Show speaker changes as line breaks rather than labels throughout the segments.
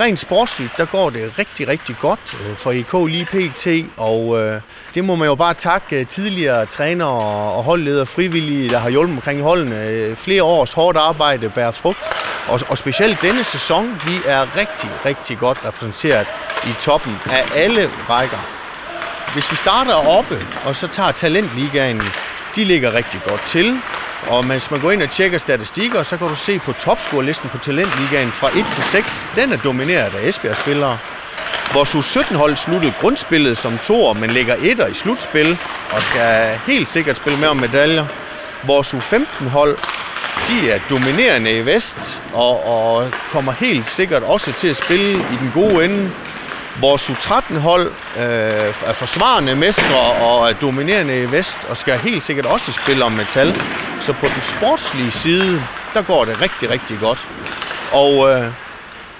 Rent sportsligt, der går det rigtig, rigtig godt øh, for IK lige pt. Og øh, det må man jo bare takke øh, tidligere træner og holdledere frivillige, der har hjulpet omkring holdene. Øh, flere års hårdt arbejde bærer frugt. Og, og specielt denne sæson, vi er rigtig, rigtig godt repræsenteret i toppen af alle rækker. Hvis vi starter oppe, og så tager Talentligaen, de ligger rigtig godt til. Og hvis man går ind og tjekker statistikker, så kan du se på topscore-listen på Talentligaen fra 1 til 6. Den er domineret af Esbjerg-spillere. Vores U17-hold sluttede grundspillet som toer, men ligger etter i slutspil og skal helt sikkert spille med om medaljer. Vores U15-hold de er dominerende i vest og, og kommer helt sikkert også til at spille i den gode ende. Vores U13-hold øh, er forsvarende mestre og er dominerende i vest og skal helt sikkert også spille om metal. Så på den sportslige side, der går det rigtig, rigtig godt. Og øh,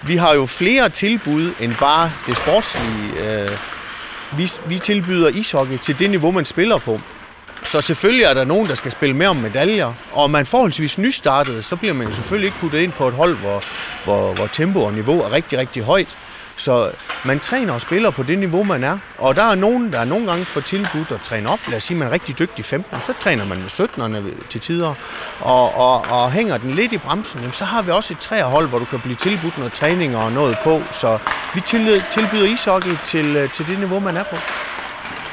vi har jo flere tilbud end bare det sportslige. Øh, vi, vi tilbyder ishockey til det niveau, man spiller på. Så selvfølgelig er der nogen, der skal spille mere om medaljer. Og man forholdsvis nystartet, så bliver man jo selvfølgelig ikke puttet ind på et hold, hvor, hvor, hvor tempo og niveau er rigtig, rigtig højt. Så man træner og spiller på det niveau, man er. Og der er nogen, der er nogle gange får tilbudt at træne op. Lad os sige, man er rigtig dygtig 15, så træner man med 17'erne til tider. Og, og, og hænger den lidt i bremsen, jamen, så har vi også et træerhold, hvor du kan blive tilbudt noget træning og noget på. Så vi tilbyder ishockey til, øh, til det niveau, man er på.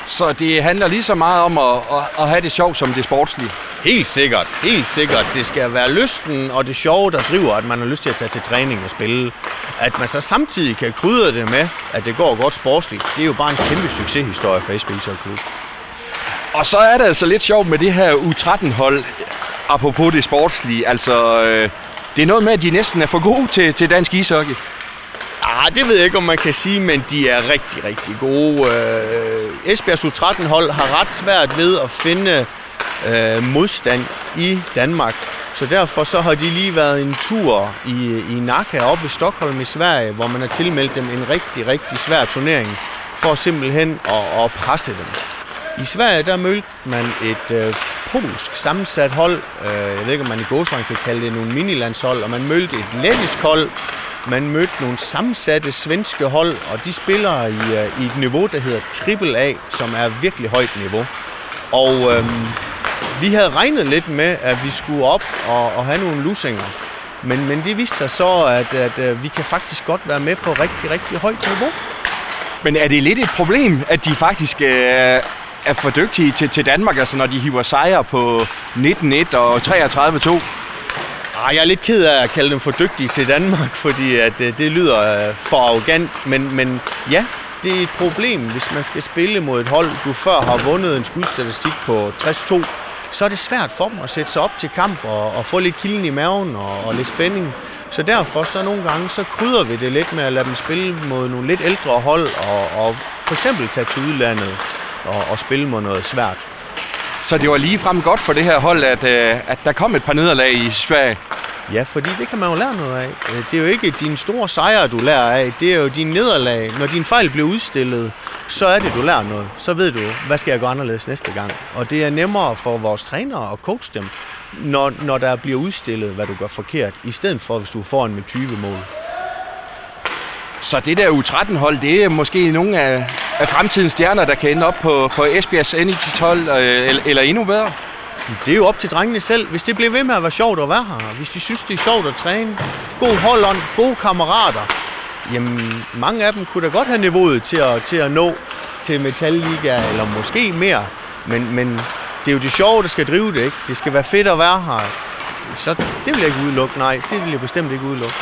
Så det handler lige så meget om at, at, at have det sjovt som det sportslige?
Helt sikkert, helt sikkert. Det skal være lysten og det sjove, der driver, at man har lyst til at tage til træning og spille. At man så samtidig kan krydre det med, at det går godt sportsligt, det er jo bare en kæmpe succeshistorie for Esbjerg Ishockey
Og så er det altså lidt sjovt med det her U13-hold, apropos det sportslige. Altså, øh, det er noget med, at de næsten er for gode til, til dansk ishockey.
Ah, det ved jeg ikke, om man kan sige, men de er rigtig, rigtig gode. Øh, Esbjergs U13-hold har ret svært ved at finde øh, modstand i Danmark. Så derfor så har de lige været en tur i, i Naka op ved Stockholm i Sverige, hvor man har tilmeldt dem en rigtig, rigtig svær turnering for simpelthen at, at presse dem. I Sverige der mødte man et øh, polsk sammensat hold. Øh, jeg ved ikke, om man i gåsøjne kan kalde det nogle minilandshold. Og man mødte et lettisk hold. Man mødte nogle sammensatte svenske hold, og de spiller i, øh, i et niveau, der hedder AAA, som er virkelig højt niveau. Og øhm, vi havde regnet lidt med, at vi skulle op og, og have nogle lusinger. Men, men det viste sig så, at, at, at vi kan faktisk godt være med på rigtig, rigtig højt niveau.
Men er det lidt et problem, at de faktisk øh, er for dygtige til, til Danmark, altså når de hiver sejre på 19-1 og 33-2?
Ah, jeg er lidt ked af at kalde dem for dygtige til Danmark, fordi at, øh, det lyder øh, for arrogant. Men, men ja, det er et problem, hvis man skal spille mod et hold, du før har vundet en skudstatistik på 60-2. Så er det svært for dem at sætte sig op til kamp og, og få lidt kilden i maven og, og lidt spænding. Så derfor så nogle gange, så krydder vi det lidt med at lade dem spille mod nogle lidt ældre hold og, og for eksempel tage til udlandet og, og spille mod noget svært.
Så det var lige frem godt for det her hold, at, øh, at der kom et par nederlag i Sverige?
Ja, fordi det kan man jo lære noget af. Øh, det er jo ikke dine store sejre, du lærer af. Det er jo dine nederlag. Når din fejl bliver udstillet, så er det, du lærer noget. Så ved du, hvad skal jeg gøre anderledes næste gang. Og det er nemmere for vores trænere at coach dem, når, når der bliver udstillet, hvad du gør forkert, i stedet for, hvis du får en med 20 mål.
Så det der U13-hold, det er måske nogle af, af fremtidens stjerner, der kan ende op på, på Esbjergs N12 øh, eller, eller endnu bedre?
Det er jo op til drengene selv. Hvis det bliver ved med at være sjovt at være her, hvis de synes, det er sjovt at træne, god holdånd, gode kammerater, jamen mange af dem kunne da godt have niveauet til at, til at nå til Metalliga, eller måske mere. Men, men det er jo det sjove, der skal drive det, ikke? Det skal være fedt at være her. Så det vil jeg ikke udelukke, nej. Det vil jeg bestemt ikke udelukke.